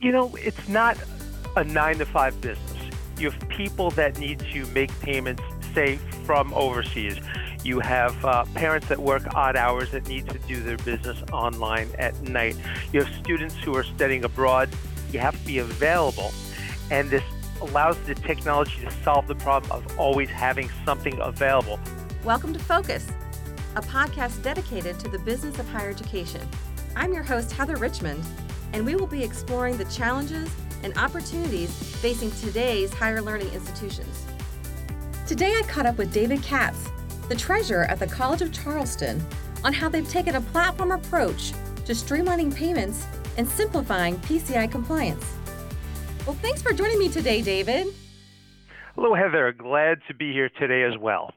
you know, it's not a nine to five business. You have people that need to make payments, say, from overseas. You have uh, parents that work odd hours that need to do their business online at night. You have students who are studying abroad. You have to be available. And this allows the technology to solve the problem of always having something available. Welcome to Focus, a podcast dedicated to the business of higher education. I'm your host, Heather Richmond, and we will be exploring the challenges and opportunities facing today's higher learning institutions. Today, I caught up with David Katz, the treasurer at the College of Charleston, on how they've taken a platform approach to streamlining payments and simplifying PCI compliance. Well, thanks for joining me today, David. Hello, Heather. Glad to be here today as well.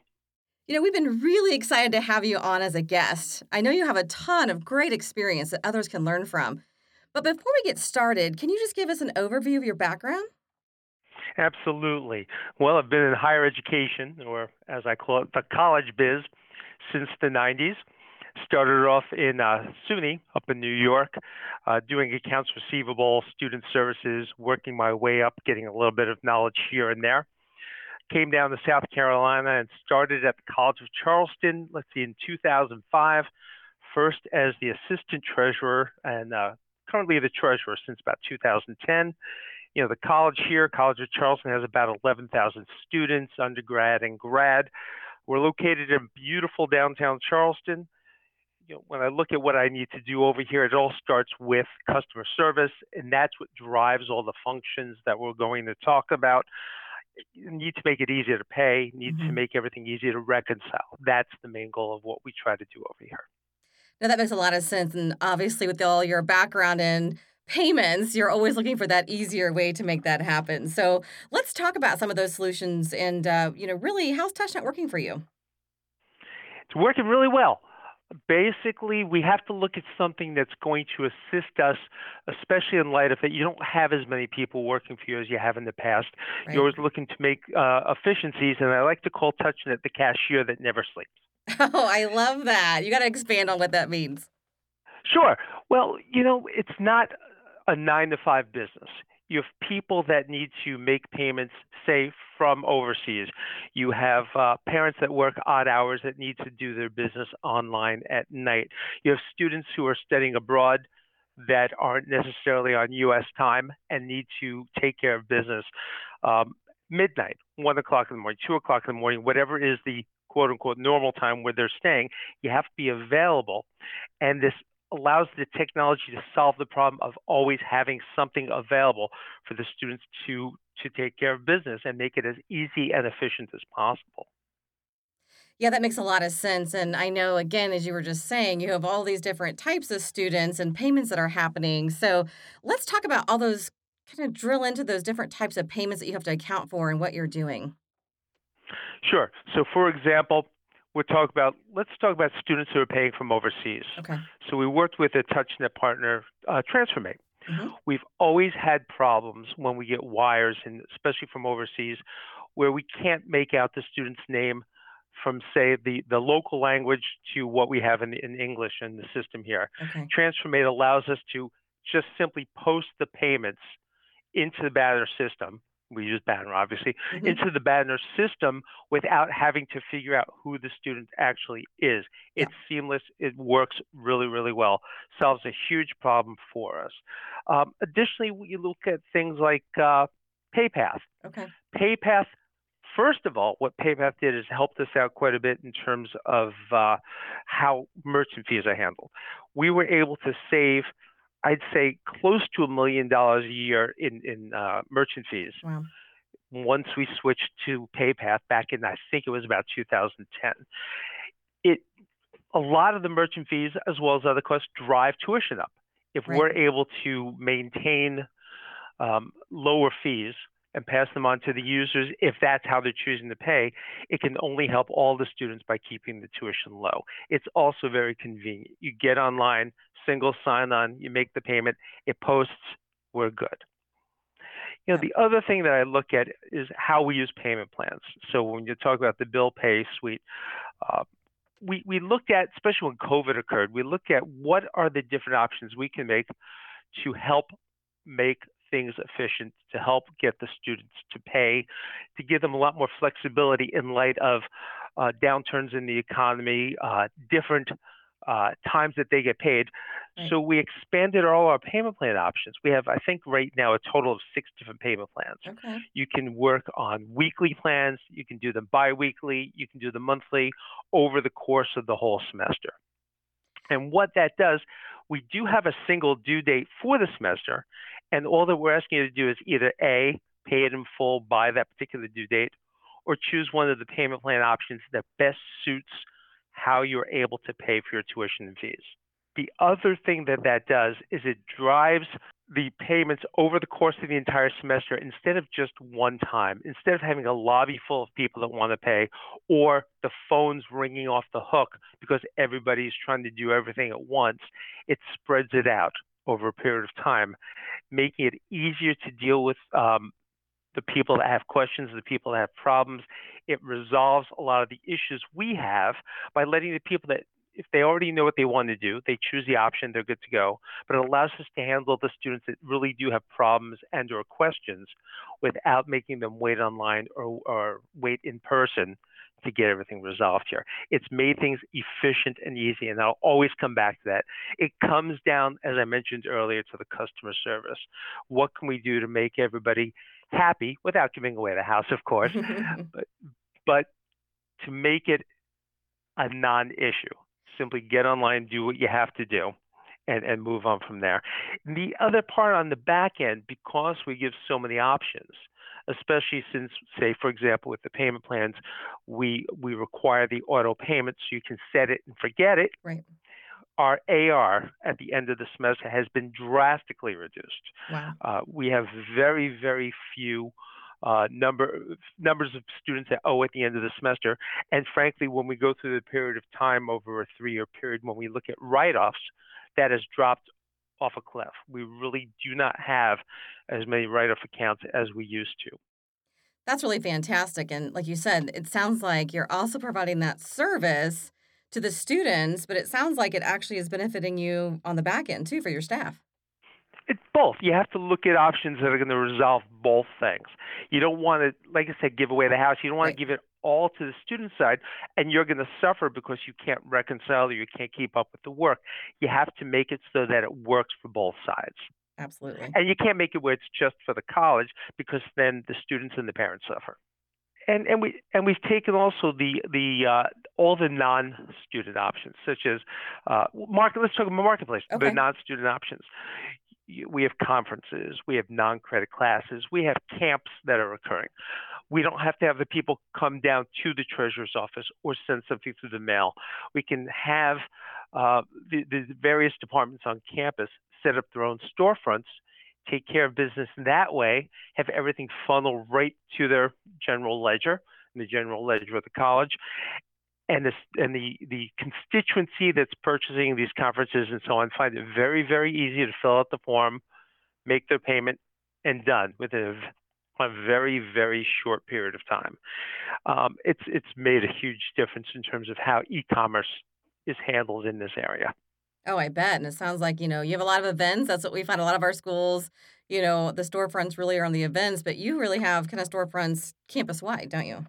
You know, we've been really excited to have you on as a guest. I know you have a ton of great experience that others can learn from. But before we get started, can you just give us an overview of your background? Absolutely. Well, I've been in higher education, or as I call it, the college biz, since the 90s. Started off in uh, SUNY up in New York, uh, doing accounts receivable, student services, working my way up, getting a little bit of knowledge here and there. Came down to South Carolina and started at the College of Charleston, let's see, in 2005, first as the assistant treasurer and uh, currently the treasurer since about 2010. You know, the college here, College of Charleston, has about 11,000 students, undergrad and grad. We're located in beautiful downtown Charleston. You know, when I look at what I need to do over here, it all starts with customer service, and that's what drives all the functions that we're going to talk about. You need to make it easier to pay, need mm-hmm. to make everything easier to reconcile. That's the main goal of what we try to do over here. Now that makes a lot of sense. And obviously, with all your background in payments, you're always looking for that easier way to make that happen. So let's talk about some of those solutions and, uh, you know, really, how's TouchNet working for you? It's working really well. Basically, we have to look at something that's going to assist us, especially in light of that you don't have as many people working for you as you have in the past. Right. You're always looking to make uh, efficiencies, and I like to call TouchNet the cashier that never sleeps. Oh, I love that. You got to expand on what that means. Sure. Well, you know, it's not a nine to five business. You have people that need to make payments, say, from overseas. You have uh, parents that work odd hours that need to do their business online at night. You have students who are studying abroad that aren't necessarily on U.S. time and need to take care of business um, midnight, one o'clock in the morning, two o'clock in the morning, whatever is the quote unquote normal time where they're staying. You have to be available. And this allows the technology to solve the problem of always having something available for the students to to take care of business and make it as easy and efficient as possible. Yeah, that makes a lot of sense. And I know, again, as you were just saying, you have all these different types of students and payments that are happening. So let's talk about all those, kind of drill into those different types of payments that you have to account for and what you're doing. Sure. So, for example, we'll talk about let's talk about students who are paying from overseas. Okay. So we worked with a TouchNet partner, uh, TransferMate. Mm-hmm. We've always had problems when we get wires, and especially from overseas, where we can't make out the student's name from say the, the local language to what we have in, in English in the system here. Okay. TransferMate allows us to just simply post the payments into the Banner system we use Banner obviously, mm-hmm. into the Banner system without having to figure out who the student actually is. It's yeah. seamless. It works really, really well. Solves a huge problem for us. Um, additionally, we look at things like uh, PayPath. Okay. PayPath. First of all, what PayPath did is helped us out quite a bit in terms of uh, how merchant fees are handled. We were able to save I'd say close to a million dollars a year in in uh, merchant fees. Wow. Once we switched to PayPath back in, I think it was about 2010, it a lot of the merchant fees as well as other costs drive tuition up. If right. we're able to maintain um, lower fees and pass them on to the users, if that's how they're choosing to pay, it can only help all the students by keeping the tuition low. It's also very convenient. You get online, single sign on, you make the payment, it posts, we're good. You know, the other thing that I look at is how we use payment plans. So when you talk about the bill pay suite, uh, we, we looked at, especially when COVID occurred, we looked at what are the different options we can make to help make things efficient, to help get the students to pay, to give them a lot more flexibility in light of uh, downturns in the economy, uh, different uh, times that they get paid. Right. So we expanded all our payment plan options. We have, I think, right now a total of six different payment plans. Okay. You can work on weekly plans. You can do them biweekly. You can do them monthly over the course of the whole semester. And what that does, we do have a single due date for the semester, and all that we're asking you to do is either A, pay it in full by that particular due date, or choose one of the payment plan options that best suits how you're able to pay for your tuition and fees. The other thing that that does is it drives the payments over the course of the entire semester instead of just one time, instead of having a lobby full of people that want to pay or the phones ringing off the hook because everybody's trying to do everything at once, it spreads it out over a period of time, making it easier to deal with um, the people that have questions, the people that have problems. It resolves a lot of the issues we have by letting the people that if they already know what they want to do, they choose the option, they're good to go. But it allows us to handle the students that really do have problems and or questions without making them wait online or, or wait in person to get everything resolved here. It's made things efficient and easy, and I'll always come back to that. It comes down, as I mentioned earlier, to the customer service. What can we do to make everybody happy without giving away the house, of course, but, but to make it a non issue? Simply get online, do what you have to do. And, and move on from there. The other part on the back end, because we give so many options, especially since, say, for example, with the payment plans, we we require the auto payment so you can set it and forget it. Right. Our AR at the end of the semester has been drastically reduced. Wow. Uh, we have very, very few uh, number numbers of students that owe at the end of the semester. And frankly, when we go through the period of time over a three-year period, when we look at write-offs, that has dropped off a cliff. We really do not have as many write-off accounts as we used to. That's really fantastic. And like you said, it sounds like you're also providing that service to the students, but it sounds like it actually is benefiting you on the back end too for your staff. It's both. You have to look at options that are going to resolve both things. You don't want to, like I said, give away the house. You don't want right. to give it all to the student side and you're going to suffer because you can't reconcile or you can't keep up with the work. You have to make it so that it works for both sides. Absolutely. And you can't make it where it's just for the college because then the students and the parents suffer. And and we and we've taken also the the uh, all the non-student options such as uh, market. Let's talk about marketplace. Okay. The non-student options. We have conferences. We have non-credit classes. We have camps that are occurring. We don't have to have the people come down to the treasurer's office or send something through the mail. We can have uh, the, the various departments on campus set up their own storefronts, take care of business in that way, have everything funnel right to their general ledger, the general ledger of the college, and the and the the constituency that's purchasing these conferences and so on find it very very easy to fill out the form, make their payment, and done within a very very short period of time. Um, it's it's made a huge difference in terms of how e-commerce is handled in this area. Oh, I bet. And it sounds like, you know, you have a lot of events. That's what we find a lot of our schools, you know, the storefronts really are on the events, but you really have kind of storefronts campus wide, don't you?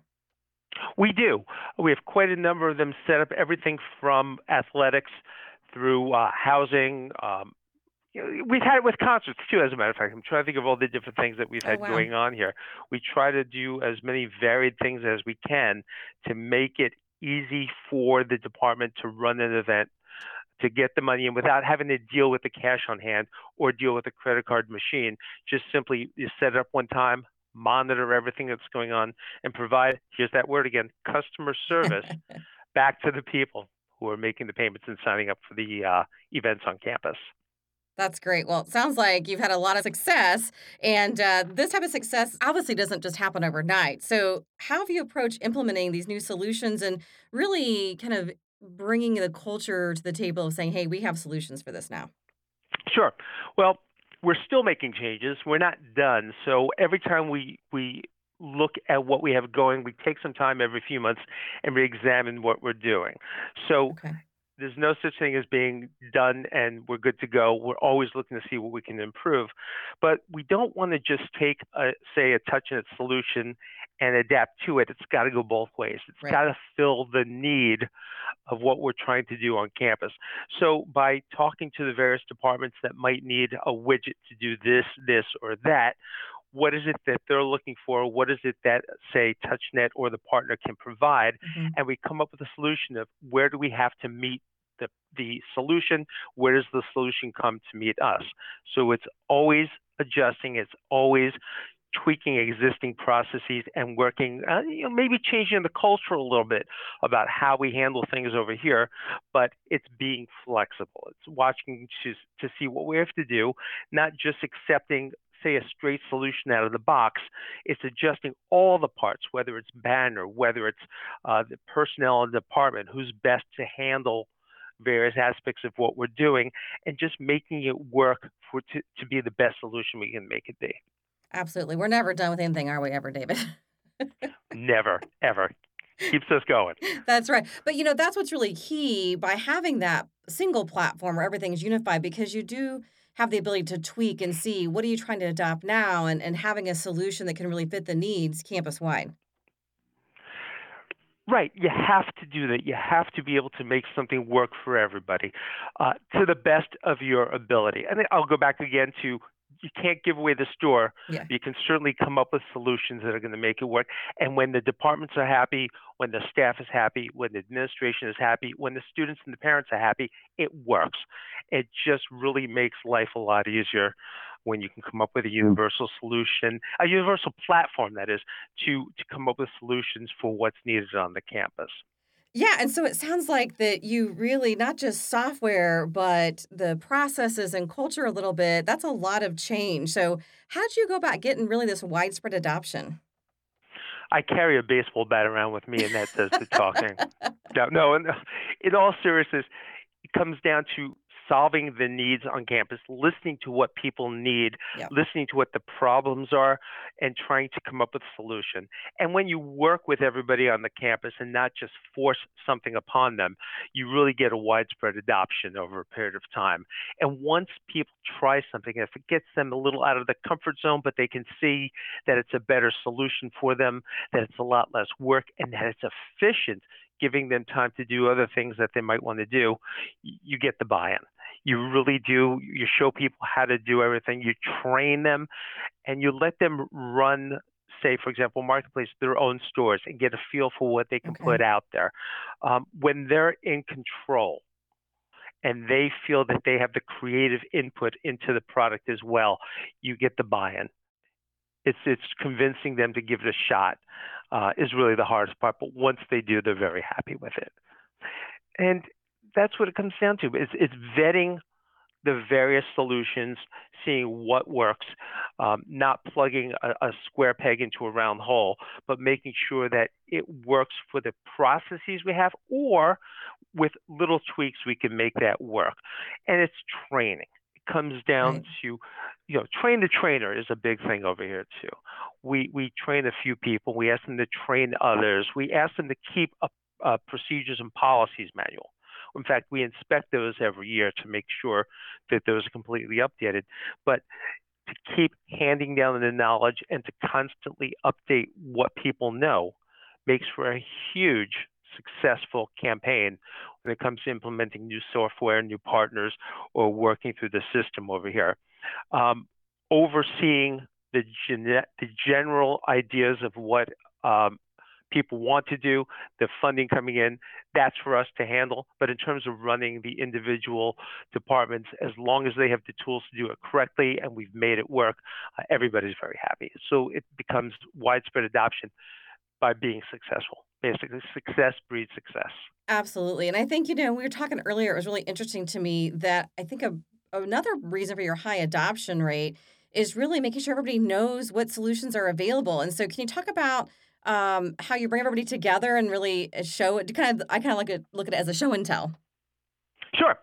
We do. We have quite a number of them set up, everything from athletics through uh, housing, um, we've had it with concerts too. As a matter of fact, I'm trying to think of all the different things that we've Oh, had wow. going on here. We try to do as many varied things as we can to make it easy for the department to run an event, to get the money in without having to deal with the cash on hand or deal with a credit card machine. Just simply you set it up one time, monitor everything that's going on, and provide here's that word again customer service back to the people who are making the payments and signing up for the uh, events on campus. That's great. Well, it sounds like you've had a lot of success, and uh, this type of success obviously doesn't just happen overnight. So, how have you approached implementing these new solutions and really kind of bringing the culture to the table of saying, hey, we have solutions for this now? Sure. Well, we're still making changes. We're not done. So every time we we look at what we have going, we take some time every few months and re-examine what we're doing. So Okay. there's no such thing as being done and we're good to go. We're always looking to see what we can improve. But we don't want to just take, a, say, a TouchNet solution and adapt to it. It's got to go both ways. It's Right. got to fill the need of what we're trying to do on campus. So by talking to the various departments that might need a widget to do this, this, or that, what is it that they're looking for? What is it that, say, TouchNet or the partner can provide? Mhm. And we come up with a solution of where do we have to meet the, the solution? Where does the solution come to meet us? So it's always adjusting, it's always tweaking existing processes and working, uh, you know, maybe changing the culture a little bit about how we handle things over here, but it's being flexible. It's watching to, to see what we have to do, not just accepting, say, a straight solution out of the box. It's adjusting all the parts, whether it's banner, whether it's uh, the personnel in the department, who's best to handle various aspects of what we're doing, and just making it work for to, to be the best solution we can make it be. Absolutely. We're never done with anything, are we ever, David? Never, ever. Keeps us going. That's right. But you know, that's what's really key by having that single platform where everything's unified because you do have the ability to tweak and see what are you trying to adopt now and, and having a solution that can really fit the needs campus wide. Right. You have to do that. You have to be able to make something work for everybody uh, to the best of your ability. And I'll go back again to you can't give away the store. Yeah. You can certainly come up with solutions that are going to make it work. And when the departments are happy, when the staff is happy, when the administration is happy, when the students and the parents are happy, it works. It just really makes life a lot easier when you can come up with a universal solution, a universal platform that is, to to come up with solutions for what's needed on the campus. Yeah, and so it sounds like that you really not just software, but the processes and culture a little bit. That's a lot of change. So, how did you go about getting really this widespread adoption? I carry a baseball bat around with me, and that does the talking. No, no. In, uh, in all seriousness, it comes down to solving the needs on campus, listening to what people need, Yep. listening to what the problems are, and trying to come up with a solution. And when you work with everybody on the campus and not just force something upon them, you really get a widespread adoption over a period of time. And once people try something, if it gets them a little out of the comfort zone, but they can see that it's a better solution for them, that it's a lot less work, and that it's efficient, giving them time to do other things that they might want to do, you get the buy in. You really do. You show people how to do everything, you train them, and you let them run. Say, for example, marketplace their own stores and get a feel for what they can Okay. put out there. Um, when they're in control, and they feel that they have the creative input into the product as well, you get the buy-in. It's it's convincing them to give it a shot uh, is really the hardest part. But once they do, they're very happy with it, and that's what it comes down to. It's it's vetting the various solutions, seeing what works, um, not plugging a, a square peg into a round hole, but making sure that it works for the processes we have, or with little tweaks we can make that work. And it's training. It comes down Right. to, you know, train the trainer is a big thing over here too. We we train a few people. We ask them to train others. We ask them to keep a, a procedures and policies manual. In fact, we inspect those every year to make sure that those are completely updated. But to keep handing down the knowledge and to constantly update what people know makes for a huge successful campaign when it comes to implementing new software, new partners, or working through the system over here. Um, overseeing the, gene- the general ideas of what um, people want to do, the funding coming in, that's for us to handle. But in terms of running the individual departments, as long as they have the tools to do it correctly and we've made it work, uh, everybody's very happy. So it becomes widespread adoption by being successful. Basically, success breeds success. Absolutely. And I think, you know, we were talking earlier, it was really interesting to me that I think a, another reason for your high adoption rate is really making sure everybody knows what solutions are available. And so, can you talk about um, how you bring everybody together and really uh, show it? Kind of, I kind of look at look at it as a show and tell. Sure.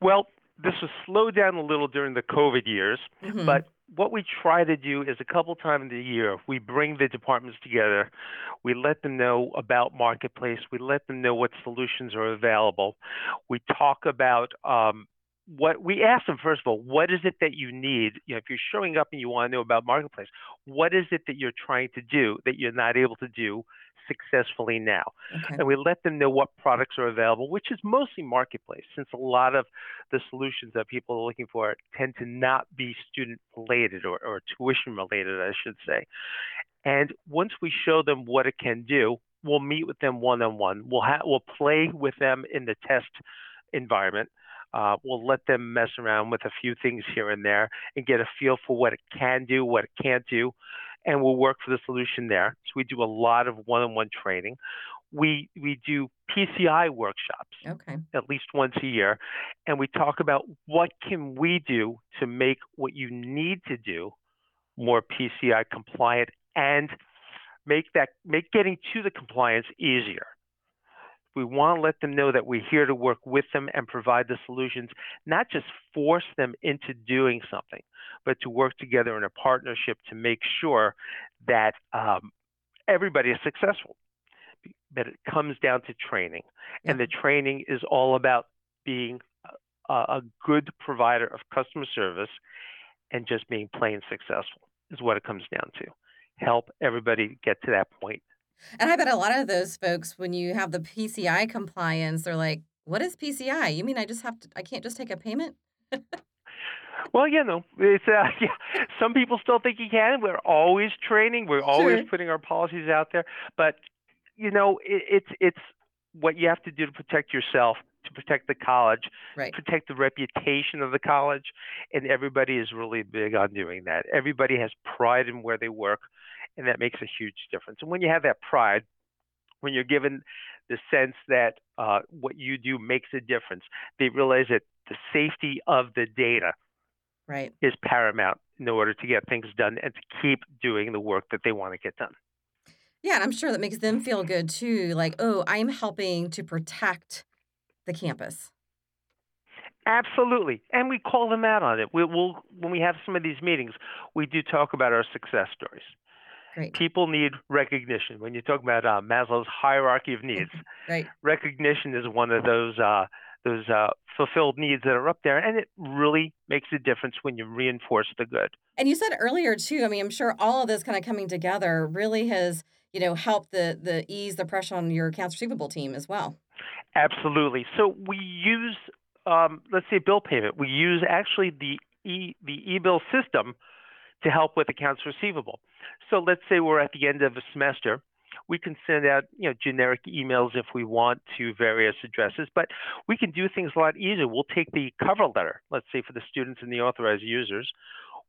Well, this was slowed down a little during the COVID years, Mhm. but what we try to do is a couple times a year, we bring the departments together. We let them know about Marketplace. We let them know what solutions are available. We talk about um, what we ask them first of all, what is it that you need? You know, if you're showing up and you want to know about Marketplace, what is it that you're trying to do that you're not able to do successfully now. Okay. And we let them know what products are available, which is mostly marketplace, since a lot of the solutions that people are looking for tend to not be student related or, or tuition related, I should say. And once we show them what it can do, we'll meet with them one on one. We'll ha- we'll play with them in the test environment. Uh, we'll let them mess around with a few things here and there and get a feel for what it can do, what it can't do and we'll work for the solution there. So we do a lot of one-on-one training. We we do PCI workshops okay. at least once a year, and we talk about what can we do to make what you need to do more PCI compliant and make that make getting to the compliance easier. We want to let them know that we're here to work with them and provide the solutions, not just force them into doing something, but to work together in a partnership to make sure that um, everybody is successful. But it comes down to training, and the training is all about being a, a good provider of customer service and just being plain successful is what it comes down to. Help everybody get to that point and I bet a lot of those folks, when you have the PCI compliance, they're like, "What is PCI? You mean I just have to? I can't just take a payment?" well, you know, it's uh, yeah. Some people still think you can. We're always training. We're always sure. putting our policies out there. But you know, it, it's it's what you have to do to protect yourself, to protect the college, right. protect the reputation of the college, and everybody is really big on doing that. Everybody has pride in where they work and that makes a huge difference. And when you have that pride, when you're given the sense that uh, what you do makes a difference, they realize that the safety of the data right. is paramount in order to get things done and to keep doing the work that they want to get done. Yeah, and I'm sure that makes them feel good too. Like, oh, I'm helping to protect the campus. Absolutely, and we call them out on it. We will when we have some of these meetings, we do talk about our success stories. Great. People need recognition. When you talk about uh, Maslow's hierarchy of needs, right. recognition is one of those uh, those uh, fulfilled needs that are up there, and it really makes a difference when you reinforce the good. And you said earlier too. I mean, I'm sure all of this kind of coming together really has you know helped the the ease the pressure on your accounts receivable team as well. Absolutely. So we use um, let's say bill payment. We use actually the e the e-bill system to help with accounts receivable. So let's say we're at the end of a semester. We can send out, you know, generic emails if we want to various addresses, but we can do things a lot easier. We'll take the cover letter, let's say for the students and the authorized users.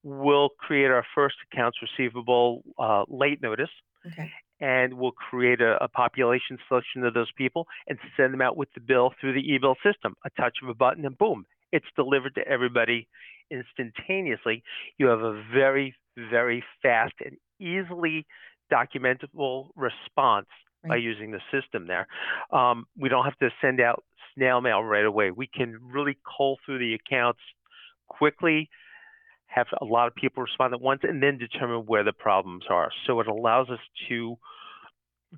We'll create our first accounts receivable uh, late notice. Okay. And we'll create a, a, population selection of those people and send them out with the bill through the e-bill system. A touch of a button, and boom, it's delivered to everybody instantaneously. You have a very, very fast and easily documentable response right. by using the system there. Um, we don't have to send out snail mail right away. We can really cull through the accounts quickly, have a lot of people respond at once, and then determine where the problems are. So it allows us to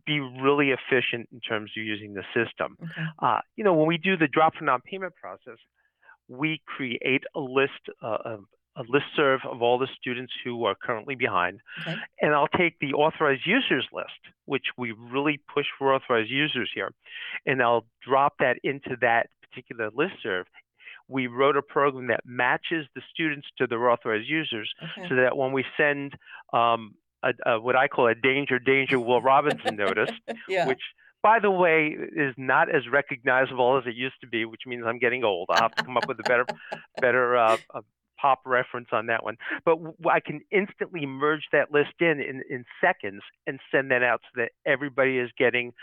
be really efficient in terms of using the system. Okay. Uh, you know, when we do the drop for non-payment process, we create a list uh, of a list serve of all the students who are currently behind. Okay. And I'll take the authorized users list, which we really push for authorized users here, and I'll drop that into that particular list serve. We wrote a program that matches the students to their authorized users okay. so that when we send um, a, a, what I call a danger, danger Will Robinson notice, yeah. which by the way, is not as recognizable as it used to be, which means I'm getting old. I'll have to come up with a better, better uh, pop reference on that one. But I can instantly merge that list in, in in seconds and send that out so that everybody is getting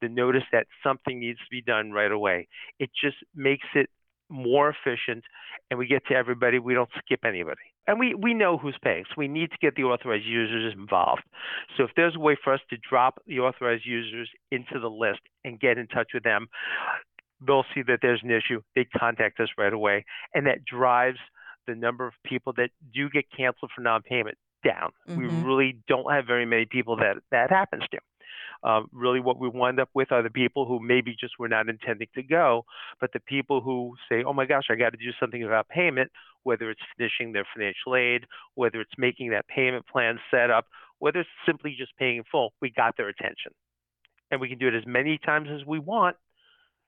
the notice that something needs to be done right away. It just makes it more efficient and we get to everybody. We don't skip anybody. And we, we know who's paying. So we need to get the authorized users involved. So if there's a way for us to drop the authorized users into the list and get in touch with them, they'll see that there's an issue. They contact us right away. And that drives the number of people that do get canceled for non-payment down. We Mhm. really don't have very many people that that happens to. Um, really, what we wind up with are the people who maybe just were not intending to go, but the people who say, "Oh my gosh, I got to do something about payment," whether it's finishing their financial aid, whether it's making that payment plan set up, whether it's simply just paying in full, we got their attention, and we can do it as many times as we want.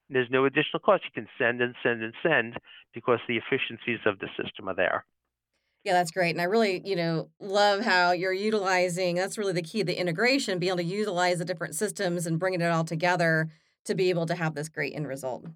There's no additional cost. You can send and send and send because the efficiencies of the system are there. Yeah, that's great. And I really, you know, love how you're utilizing that's really the key, the integration, being able to utilize the different systems and bringing it all together to be able to have this great end result.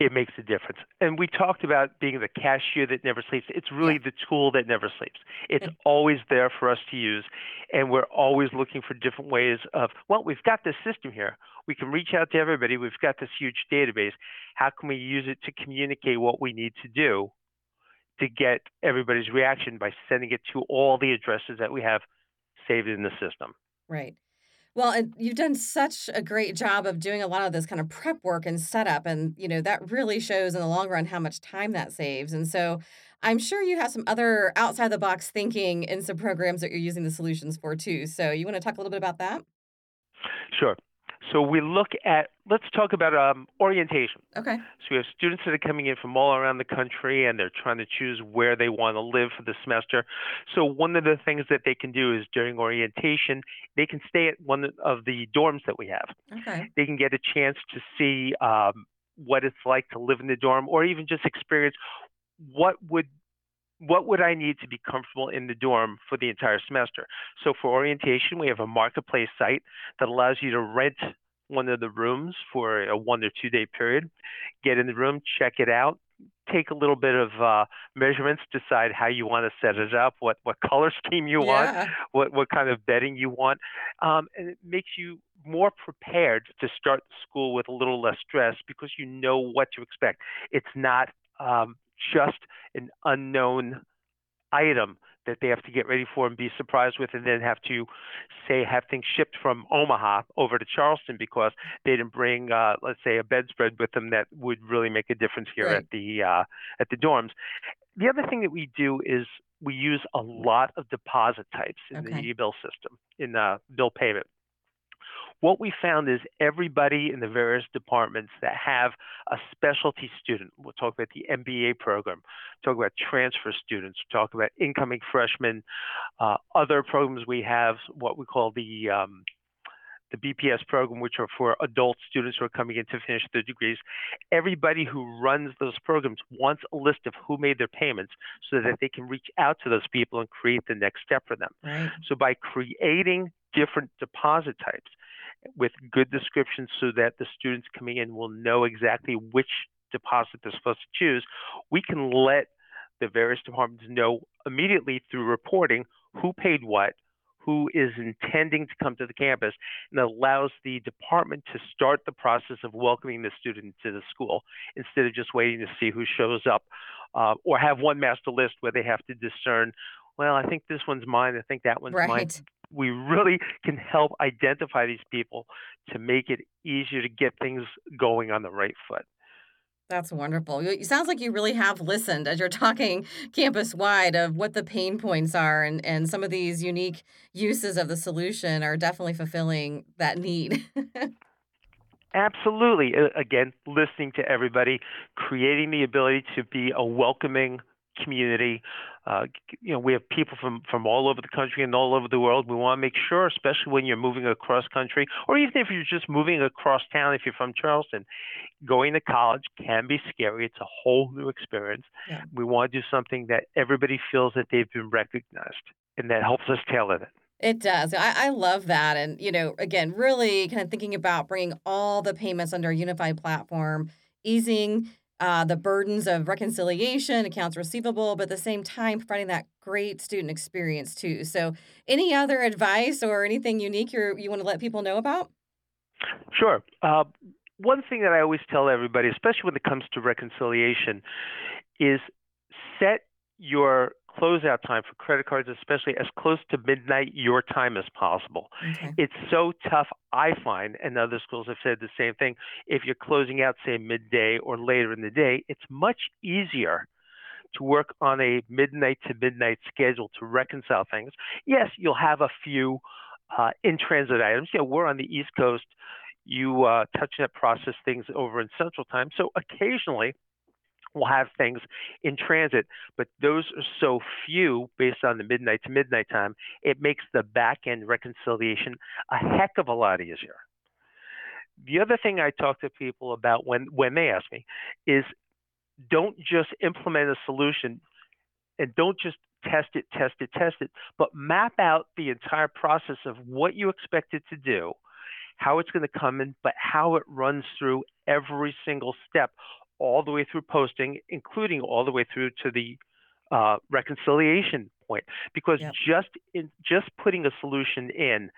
It makes a difference. And we talked about being the cashier that never sleeps. It's really the tool that never sleeps. It's always there for us to use. And we're always looking for different ways of, well, we've got this system here. We can reach out to everybody. We've got this huge database. How can we use it to communicate what we need to do to get everybody's reaction by sending it to all the addresses that we have saved in the system? Right. Well, and you've done such a great job of doing a lot of this kind of prep work and setup. And, you know, that really shows in the long run how much time that saves. And so I'm sure you have some other outside the box thinking in some programs that you're using the solutions for too. So you want to talk a little bit about that? Sure. So we look at, let's talk about um, orientation. Okay. So we have students that are coming in from all around the country and they're trying to choose where they want to live for the semester. So one of the things that they can do is during orientation, they can stay at one of the dorms that we have. Okay. They can get a chance to see um, what it's like to live in the dorm or even just experience what would what would I need to be comfortable in the dorm for the entire semester? So for orientation, we have a marketplace site that allows you to rent one of the rooms for a one or two day period. Get in the room, check it out, take a little bit of uh, measurements, decide how you want to set it up, what what color scheme you want, what what kind of bedding you want, um, and it makes you more prepared to start school with a little less stress because you know what to expect. It's not um, just an unknown item that they have to get ready for and be surprised with, and then have to say have things shipped from Omaha over to Charleston because they didn't bring, uh, let's say, a bedspread with them that would really make a difference here Right. at the uh, at the dorms. The other thing that we do is we use a lot of deposit types in Okay. the e-bill system in the bill payment. What we found is everybody in the various departments that have a specialty student, we'll talk about the MBA program, talk about transfer students, talk about incoming freshmen, uh, other programs we have, what we call the um, the BPS program, which are for adult students who are coming in to finish their degrees. Everybody who runs those programs wants a list of who made their payments so that they can reach out to those people and create the next step for them. Right. So by creating different deposit types with good descriptions so that the students coming in will know exactly which deposit they're supposed to choose, we can let the various departments know immediately through reporting who paid what, who is intending to come to the campus, and allows the department to start the process of welcoming the student to the school instead of just waiting to see who shows up uh, or have one master list where they have to discern, well, I think this one's mine, I think that one's mine Right. We really can help identify these people to make it easier to get things going on the right foot. That's wonderful. You- It sounds like you really have listened as you're talking campus wide of what the pain points are, and, and some of these unique uses of the solution are definitely fulfilling that need. Absolutely. Again, listening to everybody, creating the ability to be a welcoming community. Uh, you know, we have people from, from all over the country and all over the world. We want to make sure, especially when you're moving across country, or even if you're just moving across town, if you're from Charleston, going to college can be scary. It's a whole new experience. Yeah. We want to do something that everybody feels that they've been recognized, and that helps us tailor it. It does. I, I love that. And, you know, again, really kind of thinking about bringing all the payments under a unified platform, easing uh, the burdens of reconciliation, accounts receivable, but at the same time, providing that great student experience too. So, any other advice or anything unique you you want to let people know about? Sure. Uh, one thing that I always tell everybody, especially when it comes to reconciliation, is set your closeout time for credit cards, especially as close to midnight your time as possible. Okay. It's so tough, I find, and other schools have said the same thing. If you're closing out, say, midday or later in the day, it's much easier to work on a midnight to midnight schedule to reconcile things. Yes, you'll have a few uh, in transit items. Yeah, we're on the East Coast. You uh, TouchNet process things over in Central Time. So occasionally we'll have things in transit, but those are so few based on the midnight to midnight time, it makes the back end reconciliation a heck of a lot easier. The other thing I talk to people about when, when they ask me is don't just implement a solution and don't just test it, test it, test it, but map out the entire process of what you expect it to do, how it's going to come in, but how it runs through every single step, all the way through posting, including all the way through to the uh, reconciliation point. Because yep. just in, just putting a solution in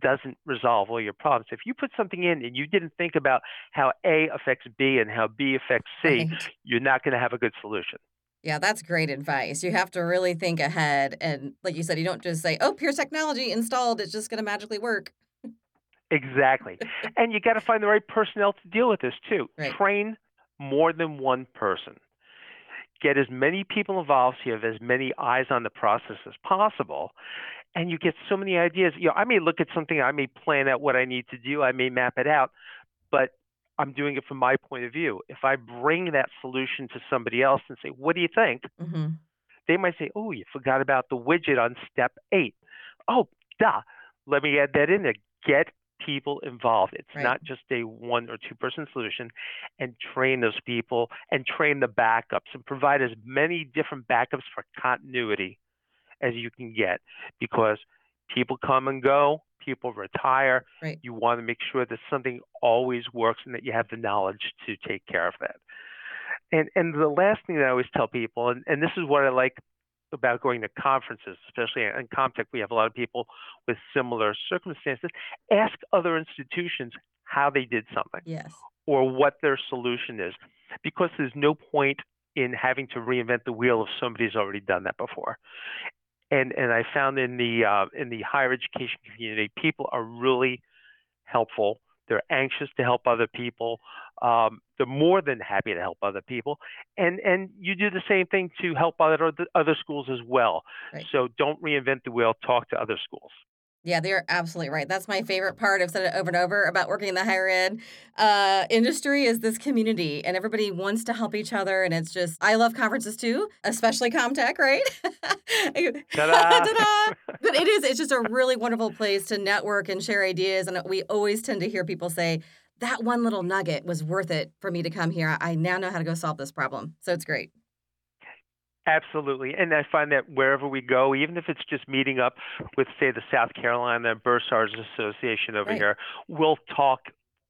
doesn't resolve all your problems. If you put something in and you didn't think about how A affects B and how B affects C, right. you're not going to have a good solution. Yeah, that's great advice. You have to really think ahead. And like you said, you don't just say, oh, here's technology installed, it's just going to magically work. Exactly. and you got to find the right personnel to deal with this too. Right. Train more than one person. Get as many people involved so you have as many eyes on the process as possible. And you get so many ideas. You know, I may look at something, I may plan out what I need to do, I may map it out, but I'm doing it from my point of view. If I bring that solution to somebody else and say, "What do you think?" Mm-hmm. They might say, "Oh, you forgot about the widget on step eight. Oh, duh. Let me add that in there. Get people involved. It's right. not just a one or two person solution, and train those people and train the backups and provide as many different backups for continuity as you can get because people come and go people retire. Right. You want to make sure that something always works and that you have the knowledge to take care of that. And and the last thing that I always tell people, and, and this is what I like about going to conferences, especially in Comtech, we have a lot of people with similar circumstances. Ask other institutions how they did something. Yes. Or what their solution is. Because there's no point in having to reinvent the wheel if somebody's already done that before and and I found in the uh, in the higher education community, people are really helpful. They're anxious to help other people. Um, they're more than happy to help other people, and and you do the same thing to help other other schools as well. Right. So don't reinvent the wheel. Talk to other schools. Yeah, they're absolutely right. That's my favorite part. I've said it over and over about working in the higher ed uh, industry is this community, and everybody wants to help each other. And it's just, I love conferences too, especially Comtech, right? Ta-da! Ta-da! But it is, it's just a really wonderful place to network and share ideas. And we always tend to hear people say, that one little nugget was worth it for me to come here. I now know how to go solve this problem. So it's great. Absolutely. And I find that wherever we go, even if it's just meeting up with, say, the South Carolina Bursars Association over right. here, we'll talk.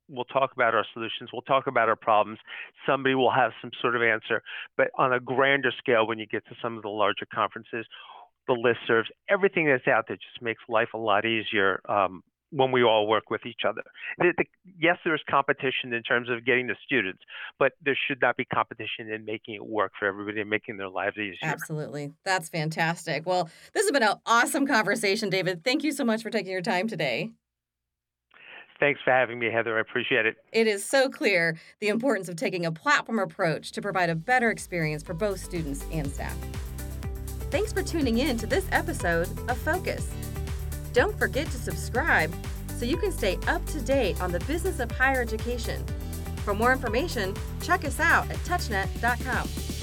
We'll talk about our solutions. We'll talk about our problems. Somebody will have some sort of answer. But on a grander scale, when you get to some of the larger conferences, the listservs, everything that's out there just makes life a lot easier um, when we all work with each other. The, the, yes, there's competition in terms of getting the students, but there should not be competition in making it work for everybody and making their lives easier. Absolutely. That's fantastic. Well, this has been an awesome conversation, David. Thank you so much for taking your time today. Thanks for having me, Heather. I appreciate it. It is so clear the importance of taking a platform approach to provide a better experience for both students and staff. Thanks for tuning in to this episode of Focus. Don't forget to subscribe so you can stay up to date on the business of higher education. For more information, check us out at touchnet.com.